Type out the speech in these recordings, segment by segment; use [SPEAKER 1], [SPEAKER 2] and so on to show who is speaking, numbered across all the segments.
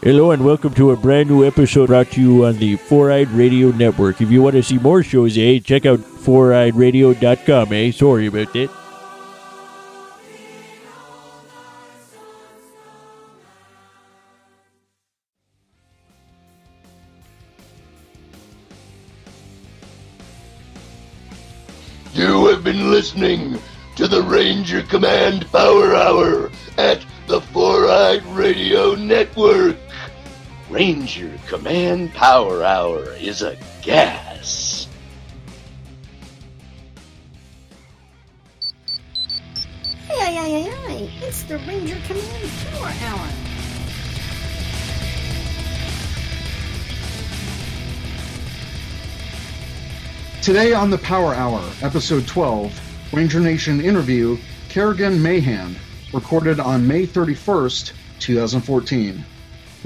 [SPEAKER 1] Hello and welcome to a brand new episode brought to you on the Four Eyed Radio Network. If you want to see more shows, eh, check out foureyedradio.com, eh? Sorry about that.
[SPEAKER 2] You have been listening to the Ranger Command Power Hour at the Four Eyed Radio Network. Ranger Command Power Hour is a gas.
[SPEAKER 3] Hey, hey, hey, hey, it's the Ranger Command Power Hour.
[SPEAKER 4] Today on the Power Hour, episode 12, Ranger Nation interview Kerrigan Mahan, recorded on May 31st, 2014.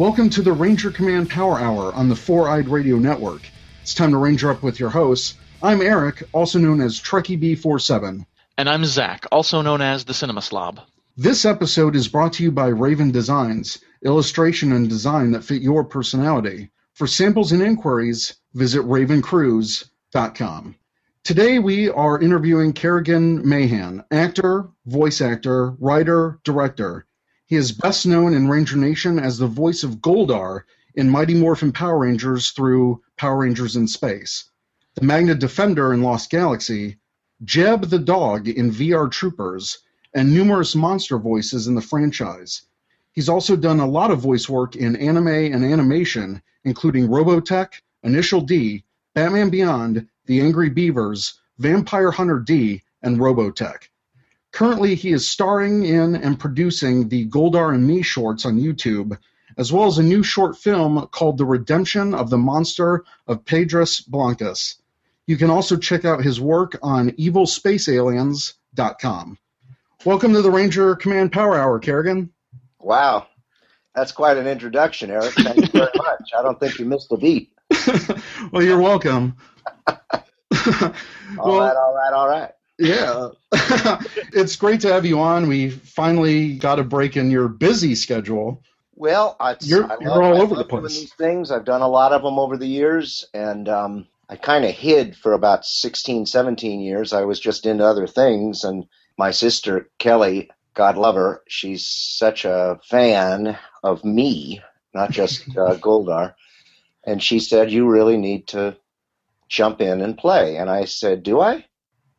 [SPEAKER 4] Welcome to the Ranger Command Power Hour on the Four Eyed Radio Network. It's time to Ranger up with your hosts. I'm Eric, also known as Trekkie B47.
[SPEAKER 5] And I'm Zach, also known as the Cinema Slob.
[SPEAKER 4] This episode is brought to you by Raven Designs, illustration and design that fit your personality. For samples and inquiries, visit ravencruise.com. Today we are interviewing Kerrigan Mahan, actor, voice actor, writer, director. He is best known in Ranger Nation as the voice of Goldar in Mighty Morphin Power Rangers through Power Rangers in Space, the Magna Defender in Lost Galaxy, Jeb the Dog in VR Troopers, and numerous monster voices in the franchise. He's also done a lot of voice work in anime and animation, including Robotech, Initial D, Batman Beyond, The Angry Beavers, Vampire Hunter D, and Robotech. Currently, he is starring in and producing the Goldar and Me shorts on YouTube, as well as a new short film called The Redemption of the Monster of Piedras Blancas. You can also check out his work on evilspacealiens.com. Welcome to the Ranger Command Power Hour, Kerrigan.
[SPEAKER 6] Wow. That's quite an introduction, Eric. Thank you very much. I don't think you missed a beat.
[SPEAKER 4] well, you're welcome.
[SPEAKER 6] all well, right, all right, all right.
[SPEAKER 4] Yeah. it's great to have you on. We finally got a break in your busy schedule.
[SPEAKER 6] Well, I,
[SPEAKER 4] you're,
[SPEAKER 6] I
[SPEAKER 4] you're all
[SPEAKER 6] I
[SPEAKER 4] over
[SPEAKER 6] love
[SPEAKER 4] the place.
[SPEAKER 6] These things. I've done a lot of them over the years, and um, I kind of hid for about 16, 17 years. I was just into other things, and my sister Kelly, God love her, she's such a fan of me, not just uh, Goldar, and she said, "You really need to jump in and play." And I said, "Do I?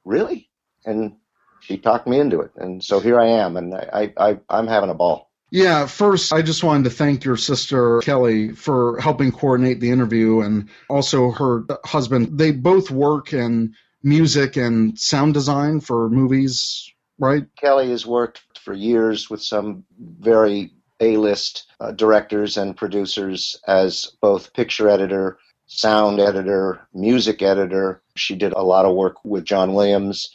[SPEAKER 6] Really?" And she talked me into it, and so here I am, and I, I I'm having a ball.
[SPEAKER 4] Yeah, first, I just wanted to thank your sister Kelly for helping coordinate the interview and also her husband. They both work in music and sound design for movies, right?
[SPEAKER 6] Kelly has worked for years with some very A list uh, directors and producers as both picture editor, sound editor, music editor. She did a lot of work with John Williams.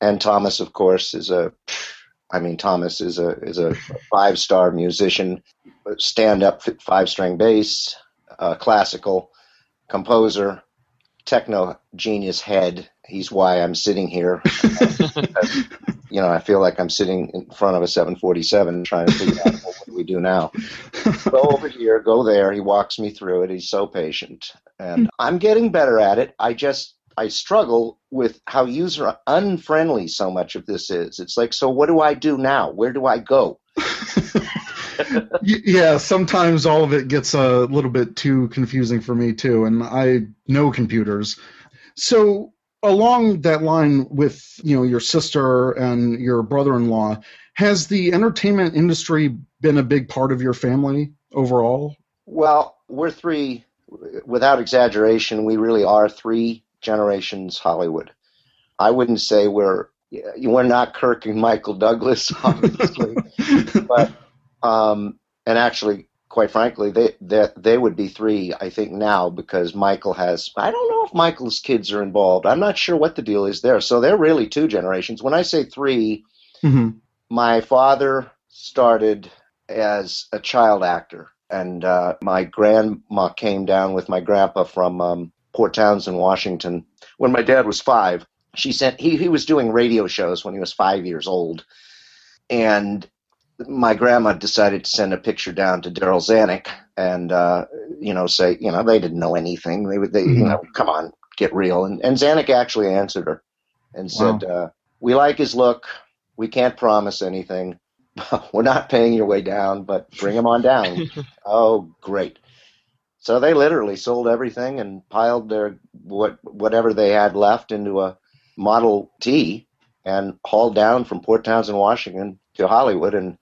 [SPEAKER 6] And Thomas, of course, is a I mean, Thomas is a is a five star musician, stand up five string bass, uh, classical composer, techno genius head. He's why I'm sitting here. you know, I feel like I'm sitting in front of a 747 trying to figure out we do now. go over here, go there. He walks me through it. He's so patient, and mm-hmm. I'm getting better at it. I just I struggle with how user unfriendly so much of this is. It's like, so what do I do now? Where do I go?
[SPEAKER 4] yeah, sometimes all of it gets a little bit too confusing for me too, and I know computers. So along that line with you know your sister and your brother-in-law, has the entertainment industry been a big part of your family overall?
[SPEAKER 6] Well, we're three. Without exaggeration, we really are three generations Hollywood. I wouldn't say we're we're not Kirk and Michael Douglas, obviously, but um, and actually, quite frankly, they, they they would be three, I think, now because Michael has. I don't know if Michael's kids are involved. I'm not sure what the deal is there. So they're really two generations. When I say 3
[SPEAKER 4] mm-hmm.
[SPEAKER 6] My father started as a child actor, and uh, my grandma came down with my grandpa from um, Port Townsend, Washington, when my dad was five. She sent he he was doing radio shows when he was five years old, and my grandma decided to send a picture down to Darryl Zanuck and uh, you know say you know they didn't know anything. They would they you know come on get real. And and Zanuck actually answered her and said, uh, "We like his look. We can't promise anything. We're not paying your way down, but bring him on down." oh, great. So they literally sold everything and piled their what whatever they had left into a Model T and hauled down from Port Townsend, Washington to Hollywood. And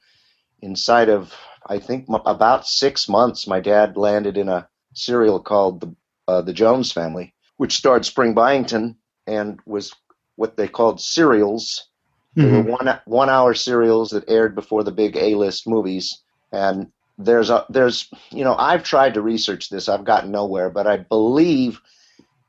[SPEAKER 6] inside of I think m- about six months, my dad landed in a serial called the uh, the Jones Family, which starred Spring Byington and was what they called serials. They were mm-hmm. one one hour serials that aired before the big A list movies. And there's a there's you know I've tried to research this. I've gotten nowhere, but I believe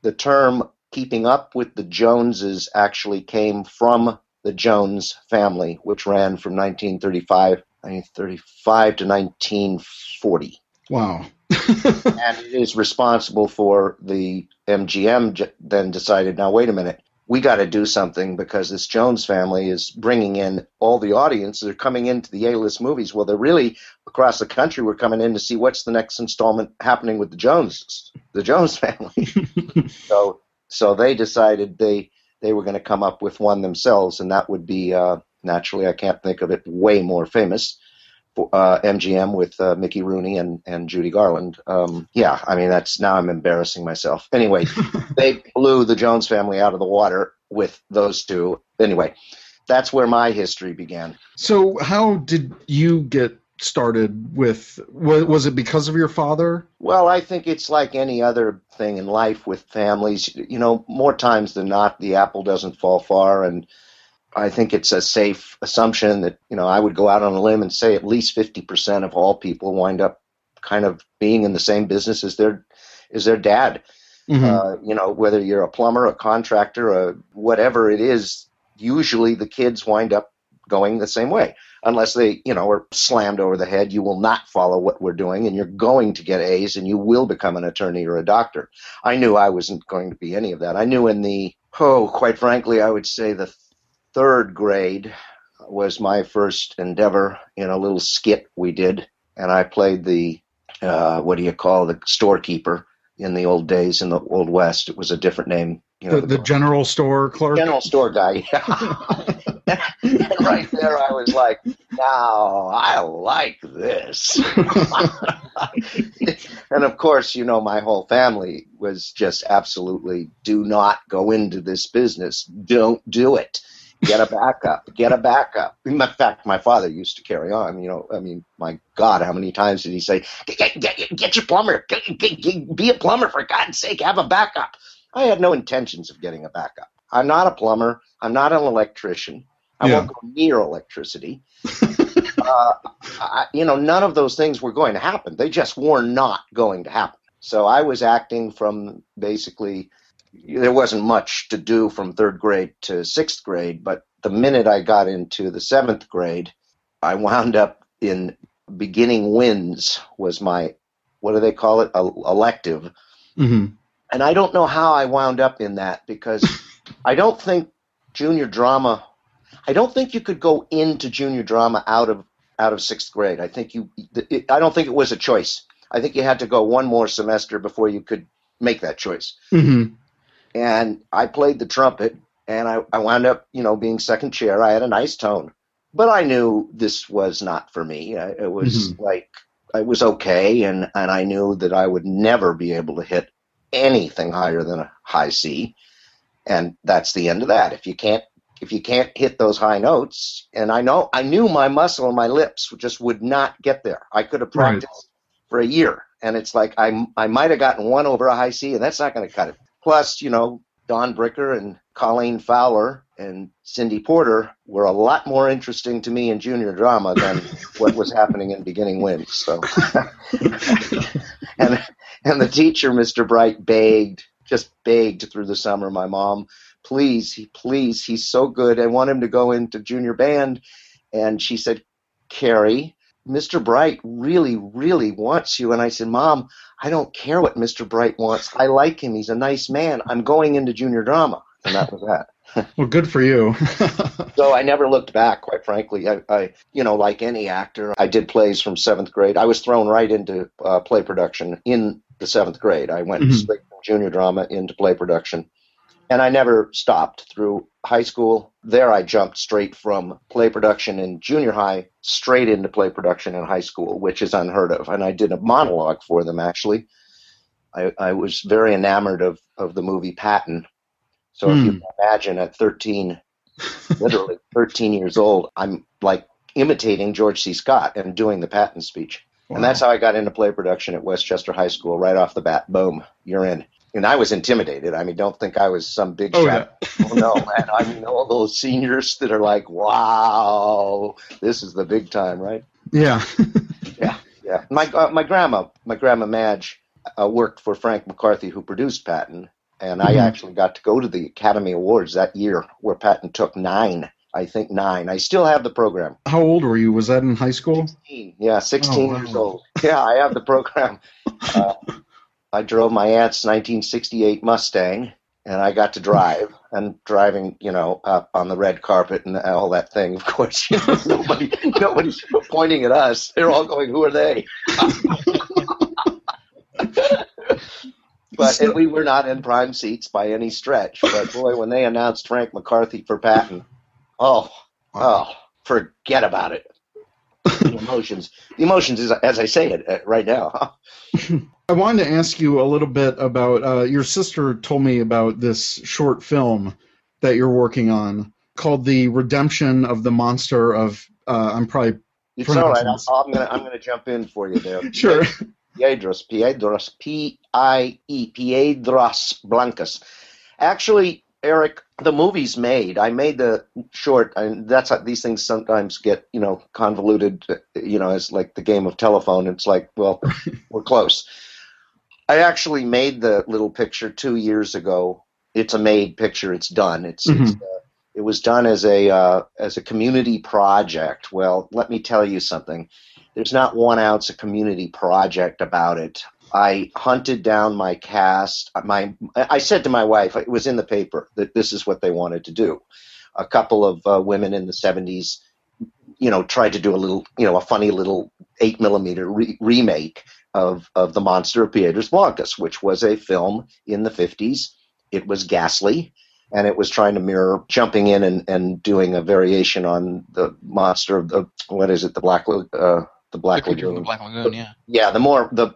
[SPEAKER 6] the term keeping up with the Joneses actually came from the Jones family, which ran from 1935 1935 to 1940
[SPEAKER 4] Wow.
[SPEAKER 6] and it is responsible for the MGM j- then decided now wait a minute we got to do something because this Jones family is bringing in all the audience they're coming into the A-list movies. Well they're really across the country we're coming in to see what's the next installment happening with the Joneses the Jones family. So so they decided they they were going to come up with one themselves and that would be uh, naturally I can't think of it way more famous uh, MGM with uh, Mickey Rooney and, and Judy Garland. Um, yeah, I mean that's now I'm embarrassing myself. Anyway, they blew the Jones family out of the water with those two. Anyway, that's where my history began.
[SPEAKER 4] So, how did you get started with? Was, was it because of your father?
[SPEAKER 6] Well, I think it's like any other thing in life with families. You know, more times than not, the apple doesn't fall far, and I think it's a safe assumption that, you know, I would go out on a limb and say at least 50% of all people wind up kind of being in the same business as their, as their dad.
[SPEAKER 4] Mhm.
[SPEAKER 6] Uh, you know, whether you're a plumber, a contractor, a whatever it is, usually the kids wind up going the same way. Unless they, you know, are slammed over the head, you will not follow what we're doing and you're going to get A's and you will become an attorney or a doctor. I knew I wasn't going to be any of that. I knew in the, oh, quite frankly, I would say the third grade was my first endeavor in a little skit we did. And I played the, uh, what do you call the storekeeper in the old days in the old West. It was a different name. You know,
[SPEAKER 4] the, the general store clerk.
[SPEAKER 6] general store guy. and right there, I was like, now I like this. and of course, you know, my whole family was just absolutely do not go into this business. Don't do it. Get a backup. Get a backup. In fact, my father used to carry on. You know, I mean, my God, how many times did he say, "Get, get, get your plumber. Get, be a plumber for God's sake. Have a backup." I had no intentions of getting a backup. I'm not a plumber. I'm not an electrician. I
[SPEAKER 4] Yeah.
[SPEAKER 6] won't go near electricity. uh, I, you know, none of those things were going to happen. They just were not going to happen. So I was acting from basically, there wasn't much to do from third grade to sixth grade, but the minute I got into the seventh grade, I wound up in beginning winds was my, what do they call it? A, elective.
[SPEAKER 4] hmm
[SPEAKER 6] And I don't know how I wound up in that because I don't think junior drama. I don't think you could go into junior drama out of out of sixth grade. I think you. It, I don't think it was a choice. I think you had to go one more semester before you could make that choice.
[SPEAKER 4] hmm
[SPEAKER 6] And I played the trumpet, and I, I wound up, you know, being second chair. I had a nice tone, but I knew this was not for me. I, it was mm-hmm. like it was okay, and and I knew that I would never be able to hit anything higher than a high C, and that's the end of that. If you can't if you can't hit those high notes, and I know I knew my muscle and my lips just would not get there. I could have
[SPEAKER 4] Right.
[SPEAKER 6] practiced for a year, and it's like I I might have gotten one over a high C, and that's not going to cut it. Plus, you know, Don Bricker and Colleen Fowler and Cindy Porter were a lot more interesting to me in junior drama than what was happening in beginning winds. So, and and the teacher, Mr. Bright, begged, just begged through the summer. My mom, please, please, he's so good. I want him to go into junior band. And she said, Carrie, Mr. Bright really, really wants you. And I said, Mom, I don't care what Mr. Bright wants. I like him. He's a nice man. I'm going into junior drama. And that was that.
[SPEAKER 4] Well, good for you.
[SPEAKER 6] So I never looked back, quite frankly. I, I, you know, like any actor, I did plays from seventh grade. I was thrown right into uh, play production in the seventh grade. I went
[SPEAKER 4] Mhm.
[SPEAKER 6] straight from junior drama into play production. And I never stopped through high school. There, I jumped straight from play production in junior high straight into play production in high school, which is unheard of. And I did a monologue for them, actually. I, I was very enamored of, of the movie Patton. So if you
[SPEAKER 4] Hmm.
[SPEAKER 6] can imagine at 13, literally 13 years old, I'm like imitating George C. Scott and doing the Patton speech. And that's how I got into play production at Westchester High School right off the bat. Boom, you're in. And I was intimidated. I mean, don't think I was some big
[SPEAKER 4] Oh,
[SPEAKER 6] shot. Oh, no, man. I mean, all those seniors that are like, wow, this is the big time, right?
[SPEAKER 4] yeah.
[SPEAKER 6] Yeah. yeah. My, uh, my grandma, my grandma Madge, uh, worked for Frank McCarthy, who produced Patton. And I
[SPEAKER 4] Mhm.
[SPEAKER 6] actually got to go to the Academy Awards that year where Patton took nine. I think nine. I still have the program.
[SPEAKER 4] How old were you? Was that in high school?
[SPEAKER 6] 16. Yeah, 16
[SPEAKER 4] Oh, wow.
[SPEAKER 6] years old. Yeah, I have the program. Uh, I drove my aunt's 1968 Mustang, and I got to drive. And driving, you know, up on the red carpet and all that thing. Of course, you know, nobody, nobody's pointing at us. They're all going, "Who are they?" but and we were not in prime seats by any stretch. But boy, when they announced Frank McCarthy for Patton, oh, oh, forget about it. The emotions, the emotions, is as I say it uh, right now.
[SPEAKER 4] I wanted to ask you a little bit about uh, your sister told me about this short film that you're working on called The Redemption of the Monster of uh, I'm probably
[SPEAKER 6] It's all right. I'm gonna I'm gonna jump in for you there.
[SPEAKER 4] sure.
[SPEAKER 6] Piedros, Piedros, P I E, Piedros Blancas. Actually, Eric, the movie's made. I made the short, and that's how these things sometimes get, you know, convoluted. You know, as like the game of telephone. It's like, well, we're close. I actually made the little picture two years ago. It's a made picture. It's done. It's, it's uh, it was done as a uh, as a community project. Well, let me tell you something. There's not one ounce of community project about it. I hunted down my cast. My I said to my wife, it was in the paper that this is what they wanted to do. A couple of uh, women in the 70s, you know, tried to do a little, you know, a funny little eight millimeter re- remake of of the Monster of Piedras Blancas, which was a film in the 50s. It was ghastly and it was trying to mirror jumping in and, and doing a variation on the monster of the what is it the black uh, the black
[SPEAKER 5] The
[SPEAKER 6] lagoon
[SPEAKER 5] the Black Lagoon, yeah.
[SPEAKER 6] yeah the more the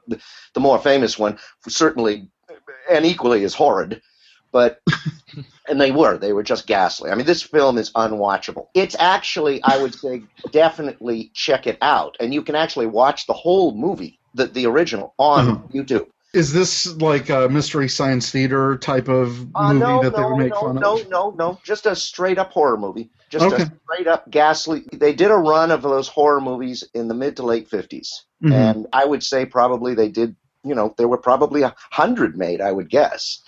[SPEAKER 6] the more famous one certainly and equally as horrid but and they were they were just ghastly i mean this film is unwatchable it's actually i would say definitely check it out and you can actually watch the whole movie the, the original on
[SPEAKER 4] Uh-huh.
[SPEAKER 6] youtube
[SPEAKER 4] Is this like a mystery science theater type of
[SPEAKER 6] Uh,
[SPEAKER 4] movie
[SPEAKER 6] no,
[SPEAKER 4] that they would make
[SPEAKER 6] no,
[SPEAKER 4] fun
[SPEAKER 6] no,
[SPEAKER 4] of?
[SPEAKER 6] no, no, no, just a straight up horror movie. Just
[SPEAKER 4] Okay.
[SPEAKER 6] a straight up ghastly. They did a run of those horror movies in the mid to late 50s.
[SPEAKER 4] Mhm.
[SPEAKER 6] And I would say probably they did, you know, there were probably a hundred made, I would guess.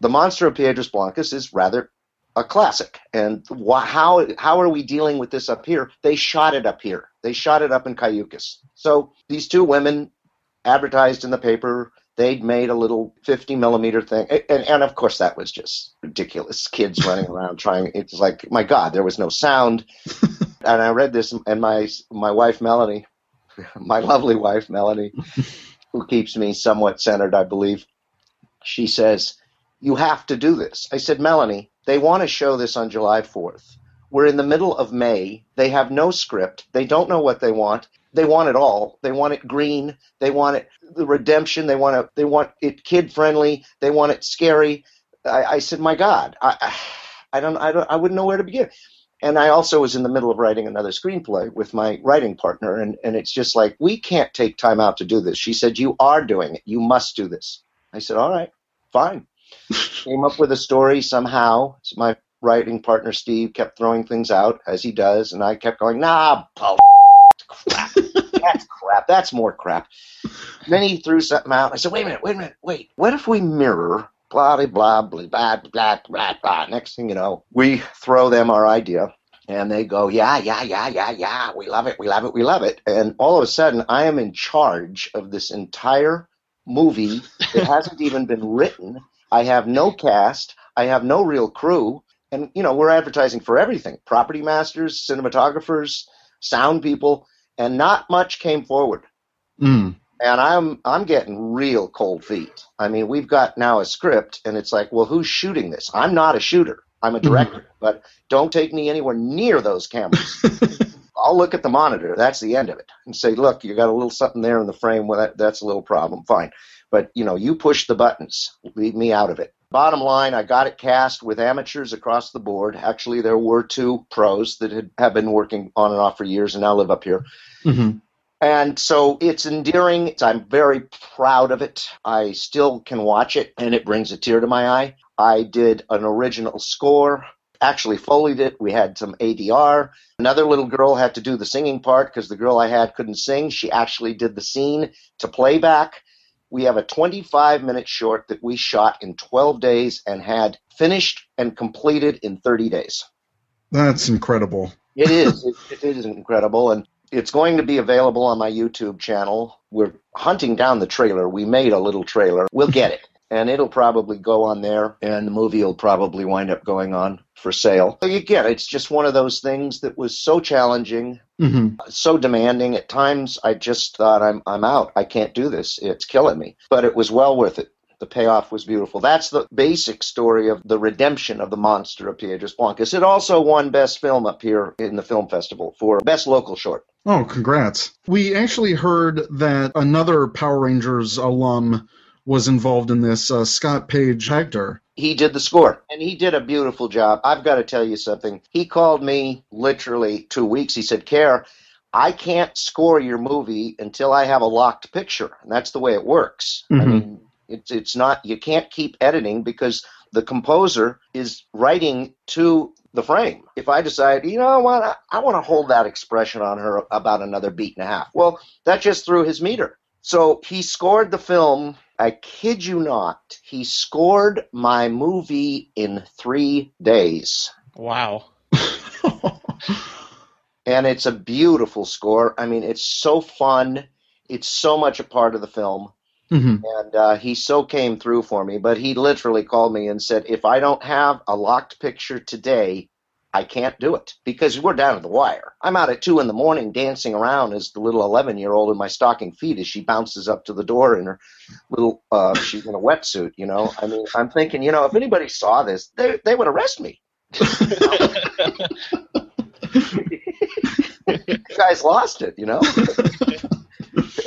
[SPEAKER 6] The Monster of Piedras Blancas is rather a classic. And wh- how, how are we dealing with this up here? They shot it up here. They shot it up in Cayucos. So these two women advertised in the paper they'd made a little 50 millimeter thing and, and of course that was just ridiculous kids running around trying it's like my god there was no sound and i read this and my my wife melanie my lovely wife melanie who keeps me somewhat centered i believe she says you have to do this i said melanie they want to show this on july 4th we're in the middle of may they have no script they don't know what they want they want it all they want it green they want it the redemption. They want to. They want it kid friendly. They want it scary. I, I said, my God, I, I don't, I don't, I wouldn't know where to begin. And I also was in the middle of writing another screenplay with my writing partner, and and it's just like we can't take time out to do this. She said, you are doing it. You must do this. I said, all right, fine. Came up with a story somehow. So my writing partner Steve kept throwing things out as he does, and I kept going, nah, bull crap. That's crap. That's more crap. And then he threw something out. I said, wait a minute, wait a minute, wait. What if we mirror blah, blah, blah, blah, blah, blah, blah. Next thing you know, we throw them our idea and they go, yeah, yeah, yeah, yeah, yeah. We love it. We love it. We love it. And all of a sudden, I am in charge of this entire movie. It hasn't even been written. I have no cast. I have no real crew. And, you know, we're advertising for everything property masters, cinematographers, sound people, and not much came forward.
[SPEAKER 4] Mm.
[SPEAKER 6] And I'm I'm getting real cold feet. I mean, we've got now a script, and it's like, well, who's shooting this? I'm not a shooter. I'm a director, but don't take me anywhere near those cameras. I'll look at the monitor. That's the end of it, and say, look, you got a little something there in the frame. Well, that, that's a little problem. Fine, but you know, you push the buttons. Leave me out of it. Bottom line, I got it cast with amateurs across the board. Actually, there were two pros that had, have been working on and off for years and now live up here.
[SPEAKER 4] hmm
[SPEAKER 6] And so it's endearing. I'm very proud of it. I still can watch it and it brings a tear to my eye. I did an original score, actually folied it. We had some ADR. Another little girl had to do the singing part because the girl I had couldn't sing. She actually did the scene to playback. We have a 25 minute short that we shot in 12 days and had finished and completed in 30 days.
[SPEAKER 4] That's incredible.
[SPEAKER 6] It is. it, it is incredible, and it's going to be available on my YouTube channel. We're hunting down the trailer. We made a little trailer. We'll get it, and it'll probably go on there, and the movie will probably wind up going on for sale. Again, it's just one of those things that was so challenging,
[SPEAKER 4] hmm
[SPEAKER 6] so demanding. At times, I just thought, "I'm I'm out. I can't do this. It's killing me." But it was well worth it. The payoff was beautiful. That's the basic story of the redemption of the monster of Piedras Blancas. It also won Best Film up here in the film festival for Best Local Short.
[SPEAKER 4] Oh, congrats. We actually heard that another Power Rangers alum was involved in this, uh, Scott Page Pagter.
[SPEAKER 6] He did the score, and he did a beautiful job. I've got to tell you something. He called me literally two weeks. He said, Care, I can't score your movie until I have a locked picture. And that's the way it works. I
[SPEAKER 4] Mhm.
[SPEAKER 6] mean, it's, it's not, you can't keep editing because the composer is writing to the frame. If I decide, you know what, I, I want to hold that expression on her about another beat and a half, well, that just threw his meter. So he scored the film. I kid you not. He scored my movie in three days.
[SPEAKER 5] Wow.
[SPEAKER 6] And it's a beautiful score. I mean, it's so fun. It's so much a part of the film.
[SPEAKER 4] hmm
[SPEAKER 6] And uh, he so came through for me. But he literally called me and said, if I don't have a locked picture today, I can't do it because we're down to the wire. I'm out at two in the morning dancing around as the little 11 year old in my stocking feet as she bounces up to the door in her little, uh, she's in a wetsuit, you know. I mean, I'm thinking, you know, if anybody saw this, they, they would arrest me. you guys lost it, you know.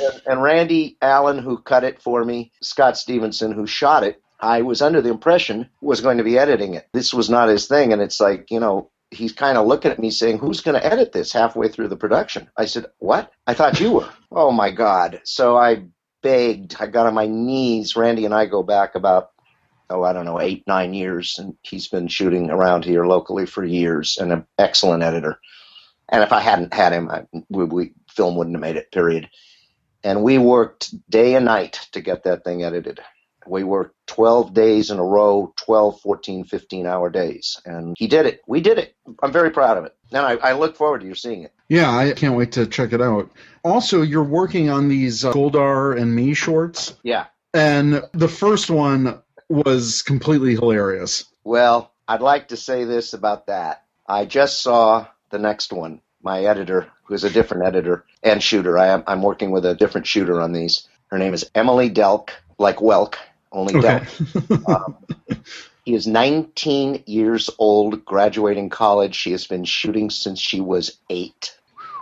[SPEAKER 6] and, and Randy Allen, who cut it for me, Scott Stevenson, who shot it, I was under the impression was going to be editing it. This was not his thing, and it's like, you know, he's kind of looking at me saying, "Who's going to edit this?" Halfway through the production, I said, "What? I thought you were." oh my God! So I begged. I got on my knees. Randy and I go back about oh, I don't know, eight, nine years. And he's been shooting around here locally for years and an excellent editor. And if I hadn't had him, I, we, we, film wouldn't have made it, period. And we worked day and night to get that thing edited. We worked 12 days in a row, 12, 14, 15 hour days. And he did it. We did it. I'm very proud of it. And I, I look forward to you seeing it.
[SPEAKER 4] Yeah, I can't wait to check it out. Also, you're working on these uh, Goldar and me shorts,
[SPEAKER 6] Yeah.
[SPEAKER 4] and the first one was completely hilarious.
[SPEAKER 6] Well, I'd like to say this about that. I just saw the next one. My editor, who's a different editor and shooter, I am, I'm working with a different shooter on these. Her name is Emily Delk, like Welk, only
[SPEAKER 4] Okay.
[SPEAKER 6] Um, he is 19 years old, graduating college. She has been shooting since she was eight.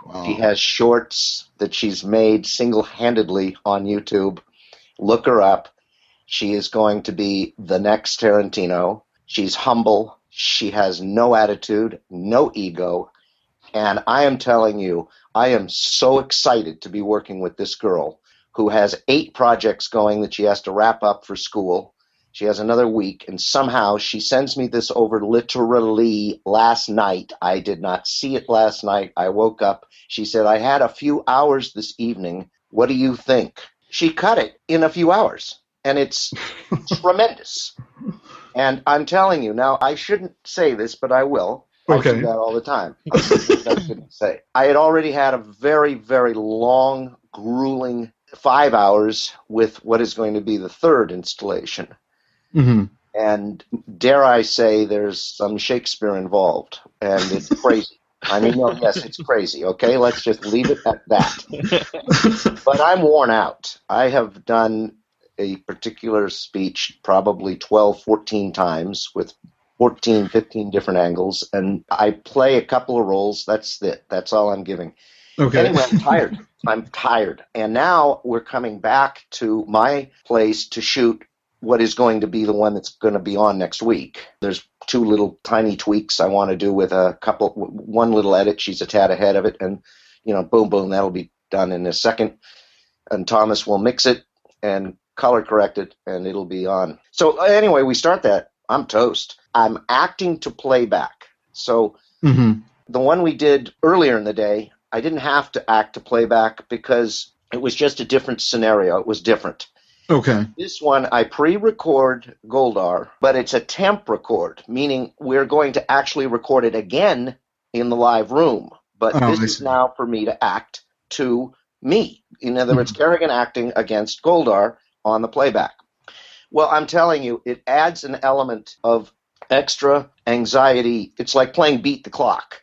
[SPEAKER 4] Wow.
[SPEAKER 6] She has shorts that she's made single handedly on YouTube. Look her up. She is going to be the next Tarantino. She's humble. She has no attitude, no ego. And I am telling you, I am so excited to be working with this girl who has eight projects going that she has to wrap up for school. She has another week, and somehow she sends me this over literally last night. I did not see it last night. I woke up. She said, I had a few hours this evening. What do you think? She cut it in a few hours, and it's tremendous. And I'm telling you, now I shouldn't say this, but I will.
[SPEAKER 4] Okay.
[SPEAKER 6] I do that all the time. I shouldn't say. I had already had a very, very long, grueling five hours with what is going to be the third installation.
[SPEAKER 4] hmm
[SPEAKER 6] and dare I say, there's some Shakespeare involved, and it's crazy. I mean, no, yes, it's crazy. Okay, let's just leave it at that. but I'm worn out. I have done a particular speech probably 12, 14 times with 14, 15 different angles, and I play a couple of roles. That's it. That's all I'm giving.
[SPEAKER 4] Okay.
[SPEAKER 6] Anyway, I'm tired. I'm tired. And now we're coming back to my place to shoot what is going to be the one that's going to be on next week. There's two little tiny tweaks I want to do with a couple, one little edit. She's a tad ahead of it, and you know, boom, boom, that'll be done in a second. And Thomas will mix it and color correct it, and it'll be on. So anyway, we start that. I'm toast. I'm acting to playback. So
[SPEAKER 4] hmm
[SPEAKER 6] the one we did earlier in the day, I didn't have to act to playback because it was just a different scenario. It was different.
[SPEAKER 4] Okay.
[SPEAKER 6] This one, I pre record Goldar, but it's a temp record, meaning we're going to actually record it again in the live room. But
[SPEAKER 4] Oh,
[SPEAKER 6] this is now for me to act to me. In other words, mm-hmm. Kerrigan acting against Goldar on the playback. Well, I'm telling you, it adds an element of extra anxiety. It's like playing Beat the Clock.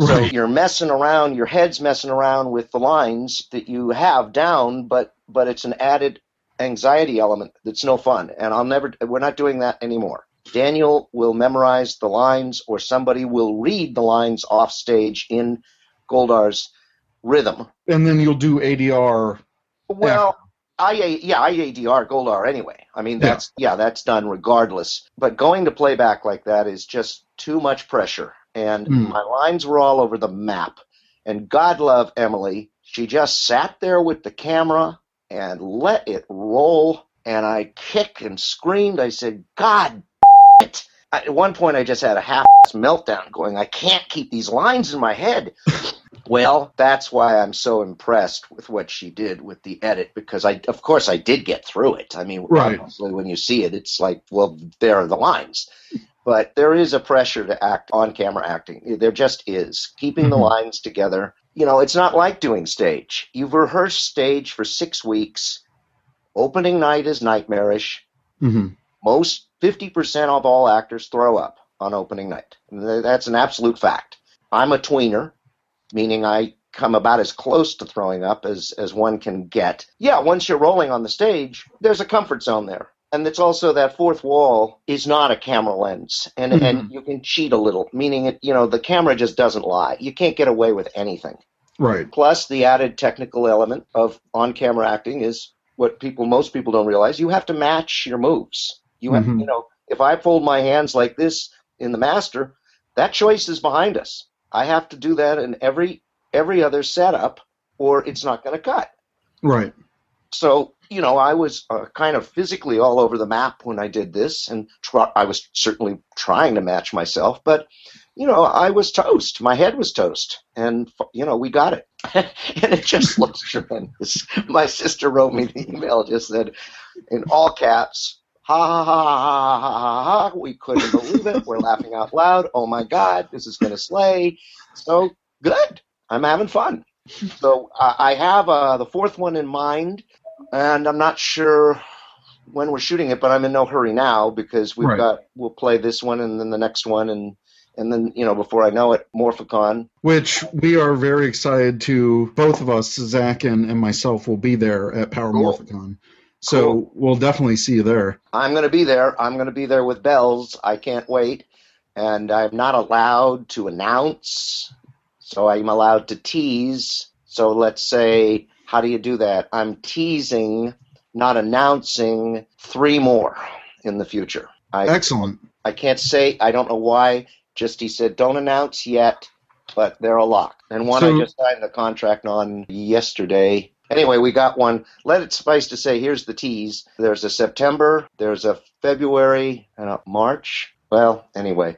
[SPEAKER 6] So
[SPEAKER 4] Right.
[SPEAKER 6] you're messing around, your head's messing around with the lines that you have down, but but it's an added anxiety element that's no fun. And I'll never we're not doing that anymore. Daniel will memorize the lines or somebody will read the lines off stage in Goldar's rhythm.
[SPEAKER 4] And then you'll do ADR.
[SPEAKER 6] Well, I yeah, IADR Goldar anyway. I mean, that's yeah. that's done regardless. But going to playback like that is just too much pressure. And
[SPEAKER 4] Hmm.
[SPEAKER 6] my lines were all over the map. And God love Emily, she just sat there with the camera and let it roll. And I kicked and screamed. I said, God it. At one point, I just had a half meltdown going, I can't keep these lines in my head. Well, that's why I'm so impressed with what she did with the edit because I, of course, I did get through it. I mean,
[SPEAKER 4] Right.
[SPEAKER 6] obviously, when you see it, it's like, well, there are the lines. But there is a pressure to act on camera acting. There just is. Keeping the
[SPEAKER 4] Mhm.
[SPEAKER 6] lines together. You know, it's not like doing stage. You've rehearsed stage for six weeks. Opening night is nightmarish
[SPEAKER 4] hmm
[SPEAKER 6] most 50% of all actors throw up on opening night. That's an absolute fact. I'm a tweener, meaning I come about as close to throwing up as, as one can get. Yeah, once you're rolling on the stage, there's a comfort zone there. And it's also that fourth wall is not a camera lens, and and you can cheat a little, meaning it, you know the camera just doesn't lie. You can't get away with anything.
[SPEAKER 4] Right.
[SPEAKER 6] Plus, the added technical element of on-camera acting is what people, most people don't realize. You have to match your moves. You have,
[SPEAKER 4] Mhm.
[SPEAKER 6] you know, if I fold my hands like this in the master, that choice is behind us. I have to do that in every every other setup, or it's not going to cut.
[SPEAKER 4] Right
[SPEAKER 6] so you know i was uh, kind of physically all over the map when i did this and tr- i was certainly trying to match myself but you know i was toast. My head was toast and you know we got it. And it just looks tremendous. My sister wrote me the email just said in all caps ha ha ha ha ha ha ha we couldn't believe it. We're laughing out loud. Oh my god this is going to slay. So good. I'm having fun. So uh, I have uh, the fourth one in mind, and I'm not sure when we're shooting it, but I'm in no hurry now because we've
[SPEAKER 4] Right.
[SPEAKER 6] got we'll play this one and then the next one and and then you know before I know it, Morphicon.
[SPEAKER 4] Which we are very excited to, both of us, Zach and, and myself, will be there at Power
[SPEAKER 6] Cool.
[SPEAKER 4] Morphicon. So
[SPEAKER 6] Cool.
[SPEAKER 4] we'll definitely see you there.
[SPEAKER 6] I'm going to be there. I'm going to be there with bells. I can't wait. And I'm not allowed to announce, so I'm allowed to tease. So let's say, how do you do that? I'm teasing, not announcing, three more in the future. I,
[SPEAKER 4] Excellent.
[SPEAKER 6] I can't say, I don't know why. Just he said, don't announce yet, but they're a lock. And one
[SPEAKER 4] So-
[SPEAKER 6] I just signed the contract on yesterday. Anyway, we got one. Let it suffice to say, here's the tease. There's a September, there's a February, and a March. Well, anyway.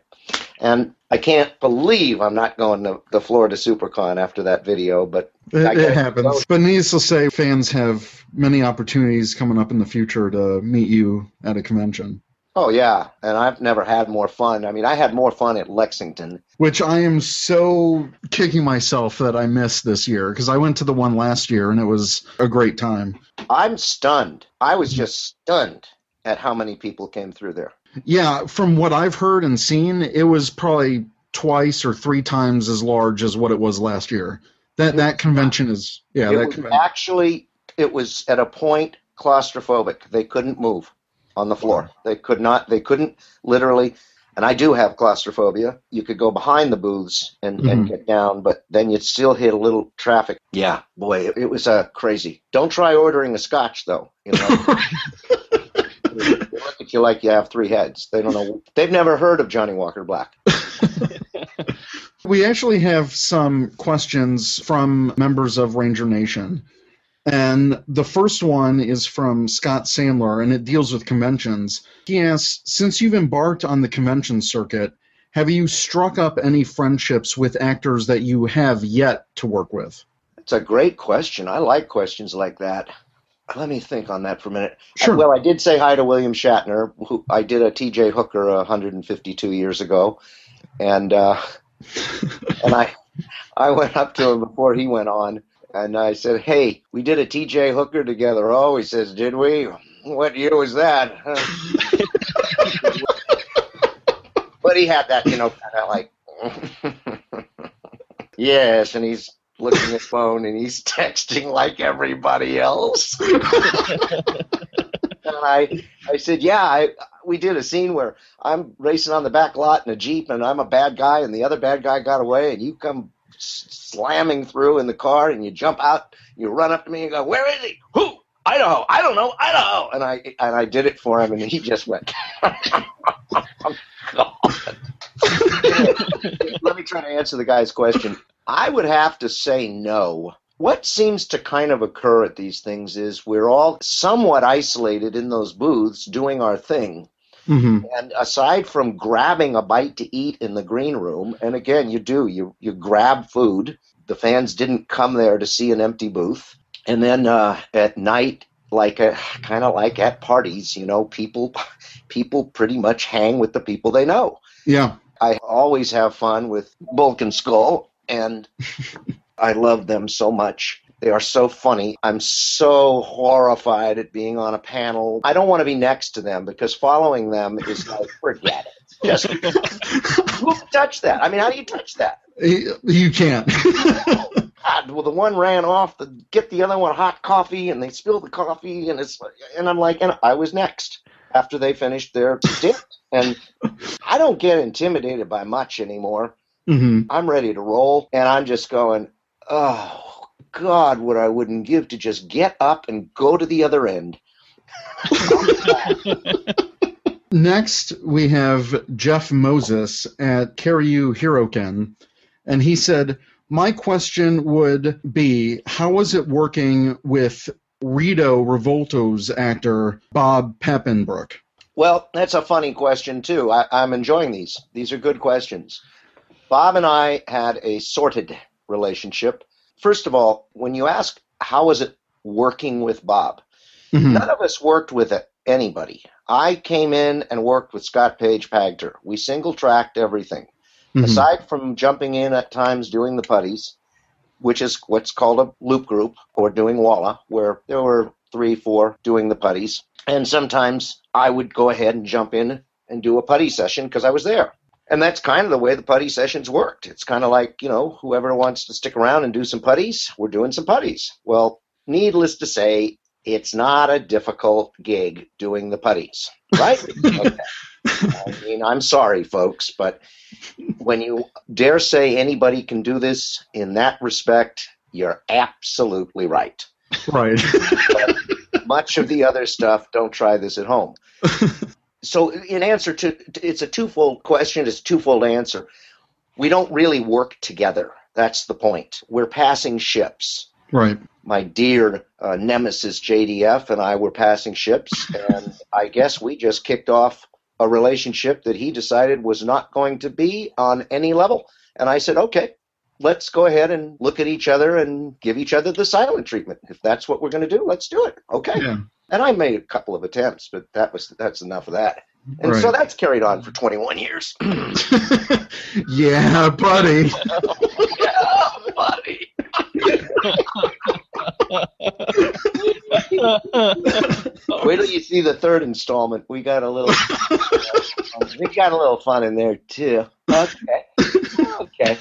[SPEAKER 6] And I can't believe I'm not going to the Florida Supercon after that video, but
[SPEAKER 4] It, it happens. But needless to say, fans have many opportunities coming up in the future to meet you at a convention,
[SPEAKER 6] oh yeah, and I've never had more fun. I mean, I had more fun at Lexington.
[SPEAKER 4] which I am so kicking myself that I missed this year because I went to the one last year and it was a great time.
[SPEAKER 6] I'm stunned. I was just stunned at how many people came through there.
[SPEAKER 4] Yeah, from what I've heard and seen, it was probably twice or three times as large as what it was last year. That that convention is yeah.
[SPEAKER 6] it
[SPEAKER 4] that
[SPEAKER 6] was
[SPEAKER 4] conven-
[SPEAKER 6] actually it was at a point claustrophobic. They couldn't move on the floor. They could not. They couldn't literally. And I do have claustrophobia. You could go behind the booths and, and
[SPEAKER 4] Mhm.
[SPEAKER 6] get down, but then you'd still hit a little traffic. Yeah, boy, it, it was uh, crazy. Don't try ordering a scotch though. You know, look at you like you have three heads. They don't know. They've never heard of Johnnie Walker Black.
[SPEAKER 4] We actually have some questions from members of Ranger Nation. And the first one is from Scott Sandler, and it deals with conventions. He asks Since you've embarked on the convention circuit, have you struck up any friendships with actors that you have yet to work with?
[SPEAKER 6] It's a great question. I like questions like that. Let me think on that for a minute.
[SPEAKER 4] Sure.
[SPEAKER 6] Well, I did say hi to William Shatner, who I did a T.J. Hooker 152 years ago, and uh, and I I went up to him before he went on, and I said, "Hey, we did a T.J. Hooker together." Oh, he says, "Did we? What year was that?" but he had that, you know, kind of like, yes, and he's looking at phone and he's texting like everybody else. and I, I said, yeah, I, we did a scene where I'm racing on the back lot in a jeep and I'm a bad guy and the other bad guy got away and you come slamming through in the car and you jump out, you run up to me and go, where is he? Who? Idaho. I don't know. Idaho. And I and I did it for him and he just went. Oh, God. Let me try to answer the guy's question. I would have to say no. What seems to kind of occur at these things is we're all somewhat isolated in those booths doing our thing.
[SPEAKER 4] hmm
[SPEAKER 6] And aside from grabbing a bite to eat in the green room, and again, you do, you, you grab food. The fans didn't come there to see an empty booth. And then uh, at night, like a kind of like at parties, you know, people people pretty much hang with the people they know.
[SPEAKER 4] Yeah.
[SPEAKER 6] I always have fun with Bulk and Skull, and I love them so much. They are so funny. I'm so horrified at being on a panel. I don't want to be next to them because following them is like, forget it. Just who touch that? I mean, how do you touch that?
[SPEAKER 4] You can't.
[SPEAKER 6] God, well, the one ran off to get the other one hot coffee, and they spilled the coffee, and it's and I'm like, and I was next after they finished their dip, and I don't get intimidated by much anymore.
[SPEAKER 4] Hmm
[SPEAKER 6] I'm ready to roll, and I'm just going, oh God, what I wouldn't give to just get up and go to the other end.
[SPEAKER 4] Next, we have Jeff Moses at Karyu Hiroken, and he said, My question would be How was it working with Rito Revolto's actor, Bob Papenbrook?
[SPEAKER 6] Well, that's a funny question too. I, I'm enjoying these. These are good questions. Bob and I had a sorted relationship. First of all, when you ask how was it working with Bob,
[SPEAKER 4] Mhm.
[SPEAKER 6] none of us worked with anybody. I came in and worked with Scott Page Pagter. We single tracked everything.
[SPEAKER 4] Mhm.
[SPEAKER 6] Aside from jumping in at times doing the putties, which is what's called a loop group, or doing Walla, where there were three, four doing the putties. And sometimes I would go ahead and jump in and do a putty session because I was there. And that's kind of the way the putty sessions worked. It's kind of like, you know, whoever wants to stick around and do some putties, we're doing some putties. Well, needless to say, it's not a difficult gig doing the putties, right? okay. I mean, I'm sorry, folks, but when you dare say anybody can do this in that respect, you're absolutely right.
[SPEAKER 4] Right.
[SPEAKER 6] Much of the other stuff, don't try this at home. so, in answer to it's a twofold question, it's a twofold answer. We don't really work together. That's the point. We're passing ships.
[SPEAKER 4] right.
[SPEAKER 6] My dear uh, nemesis JDF and I were passing ships, and I guess we just kicked off a relationship that he decided was not going to be on any level. And I said, okay, let's go ahead and look at each other and give each other the silent treatment. If that's what we're going to do, let's do it. Okay.
[SPEAKER 4] Yeah.
[SPEAKER 6] And I made a couple of attempts, but that was that's enough of that. And so that's carried on for 21 years.
[SPEAKER 4] yeah, buddy.
[SPEAKER 6] yeah, buddy. Wait till you see the third installment. We got a little, we got a little fun in there too. Okay, okay.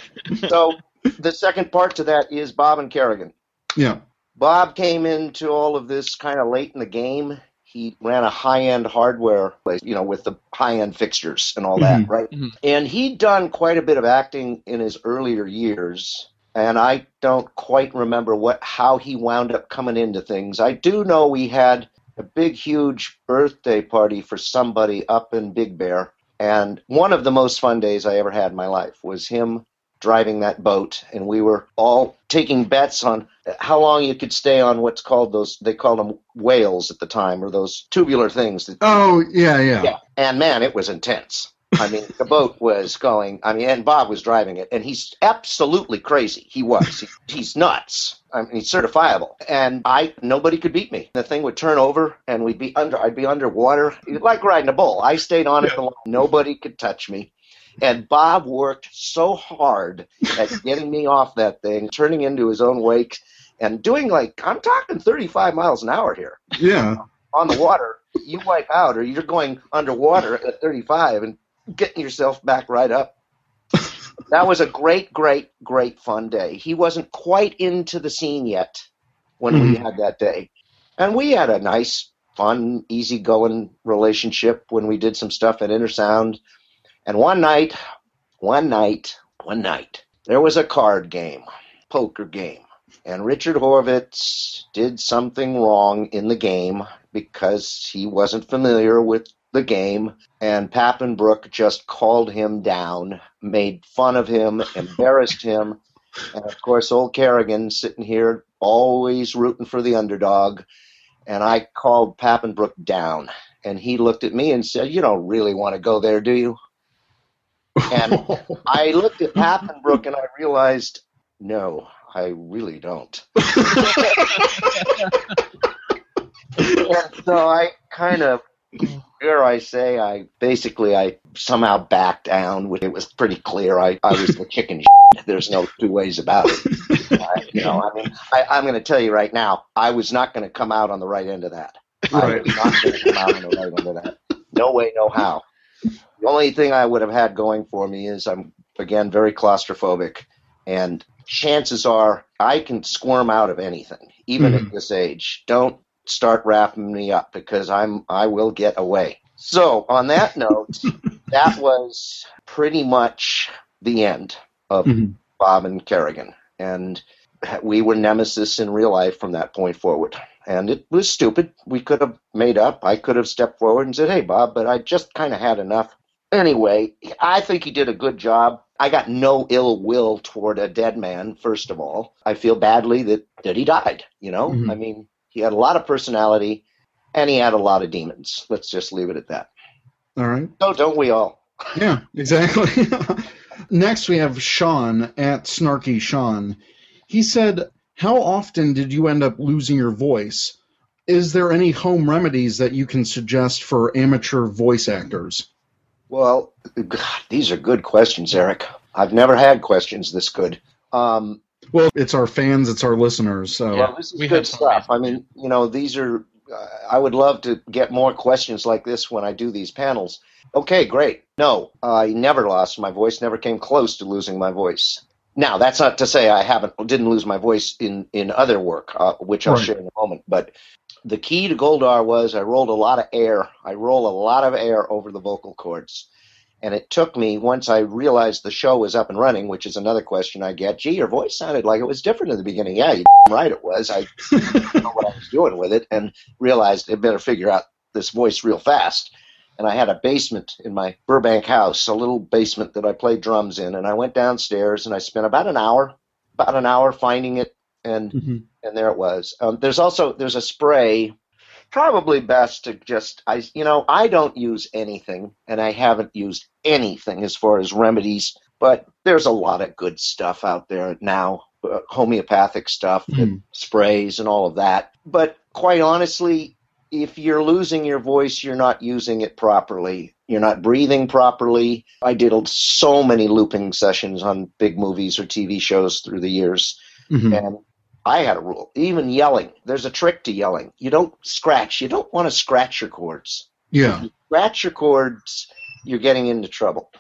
[SPEAKER 6] So the second part to that is Bob and Kerrigan.
[SPEAKER 4] Yeah.
[SPEAKER 6] Bob came into all of this kind of late in the game. He ran a high end hardware place, you know, with the high end fixtures and all that,
[SPEAKER 4] Mhm.
[SPEAKER 6] right?
[SPEAKER 5] Mhm.
[SPEAKER 6] And he'd done quite a bit of acting in his earlier years. And I don't quite remember what how he wound up coming into things. I do know we had a big, huge birthday party for somebody up in Big Bear. And one of the most fun days I ever had in my life was him driving that boat. And we were all taking bets on how long you could stay on what's called those, they called them whales at the time, or those tubular things that
[SPEAKER 4] Oh, yeah, yeah.
[SPEAKER 6] yeah. And man, it was intense. I mean, the boat was going. I mean, and Bob was driving it, and he's absolutely crazy. He was. He, he's nuts. I mean, he's certifiable. And I, nobody could beat me. The thing would turn over, and we'd be under. I'd be underwater, like riding a bull. I stayed on it. the line. Nobody could touch me. And Bob worked so hard at getting me off that thing, turning into his own wake, and doing like I'm talking 35 miles an hour here
[SPEAKER 4] Yeah.
[SPEAKER 6] on the water, you wipe out, or you're going underwater at 35 and getting yourself back right up. That was a great, great, great fun day. He wasn't quite into the scene yet when we mm-hmm. had that day. And we had a nice, fun, easygoing relationship when we did some stuff at Intersound. And one night, one night, one night, there was a card game, poker game. And Richard Horvitz did something wrong in the game because he wasn't familiar with the game. And Papenbrook just called him down, made fun of him, embarrassed him. And of course, old Kerrigan sitting here, always rooting for the underdog. And I called Papenbrook down. And he looked at me and said, You don't really want to go there, do you? And I looked at Papenbrook and I realized, no, I really don't. and so I kind of, dare I say, I basically I somehow backed down. It was pretty clear I, I was the chicken. Shit. There's no two ways about it. I, you know, I mean, I, I'm going to tell you right now, I was not going to come out on the right end of that. I
[SPEAKER 4] Right.
[SPEAKER 6] was not going to come out on the right end of that. No way, no how. The only thing I would have had going for me is I'm again very claustrophobic, and chances are I can squirm out of anything, even at this age. Don't start wrapping me up because I'm I will get away. So on that note, that was pretty much the end of
[SPEAKER 4] Mhm.
[SPEAKER 6] Bob and Kerrigan, and we were nemesis in real life from that point forward. And it was stupid. We could have made up. I could have stepped forward and said, "Hey, Bob," but I just kind of had enough. Anyway, I think he did a good job. I got no ill will toward a dead man. First of all, I feel badly that that he died. You know,
[SPEAKER 4] Mhm.
[SPEAKER 6] I mean, he had a lot of personality, and he had a lot of demons. Let's just leave it at that.
[SPEAKER 4] All right.
[SPEAKER 6] So don't we all?
[SPEAKER 4] Yeah, exactly. Next, we have Sean at Snarky Sean. He said, How often did you end up losing your voice? Is there any home remedies that you can suggest for amateur voice actors?
[SPEAKER 6] Well, God, these are good questions, Eric. I've never had questions this good. Um,
[SPEAKER 4] Well, it's our fans, it's our listeners. So,
[SPEAKER 6] yeah, this is
[SPEAKER 5] We
[SPEAKER 6] good stuff. I mean, you know, these are. Uh, I would love to get more questions like this when I do these panels. Okay, great. No, I never lost my voice. Never came close to losing my voice. Now, that's not to say I haven't didn't lose my voice in in other work, uh, which I'll share in a moment. But the key to Goldar was I rolled a lot of air. I roll a lot of air over the vocal cords. And it took me, once I realized the show was up and running, which is another question I get, gee, your voice sounded like it was different in the beginning. Yeah, you're right it was. I didn't know what I was doing with it and realized I better figure out this voice real fast. And I had a basement in my Burbank house, a little basement that I played drums in. And I went downstairs and I spent about an hour, about an hour finding it. And
[SPEAKER 4] Mhm.
[SPEAKER 6] and there it was. Um, there's also there's a spray. Probably best to just I you know I don't use anything, and I haven't used anything as far as remedies. But there's a lot of good stuff out there now, uh, homeopathic stuff,
[SPEAKER 4] Mhm.
[SPEAKER 6] sprays, and all of that. But quite honestly, if you're losing your voice, you're not using it properly. You're not breathing properly. I did so many looping sessions on big movies or TV shows through the years
[SPEAKER 4] Mhm.
[SPEAKER 6] and I had a rule. Even yelling, there's a trick to yelling. You don't scratch. You don't want to scratch your cords.
[SPEAKER 4] Yeah.
[SPEAKER 6] Scratch your cords, you're getting into trouble.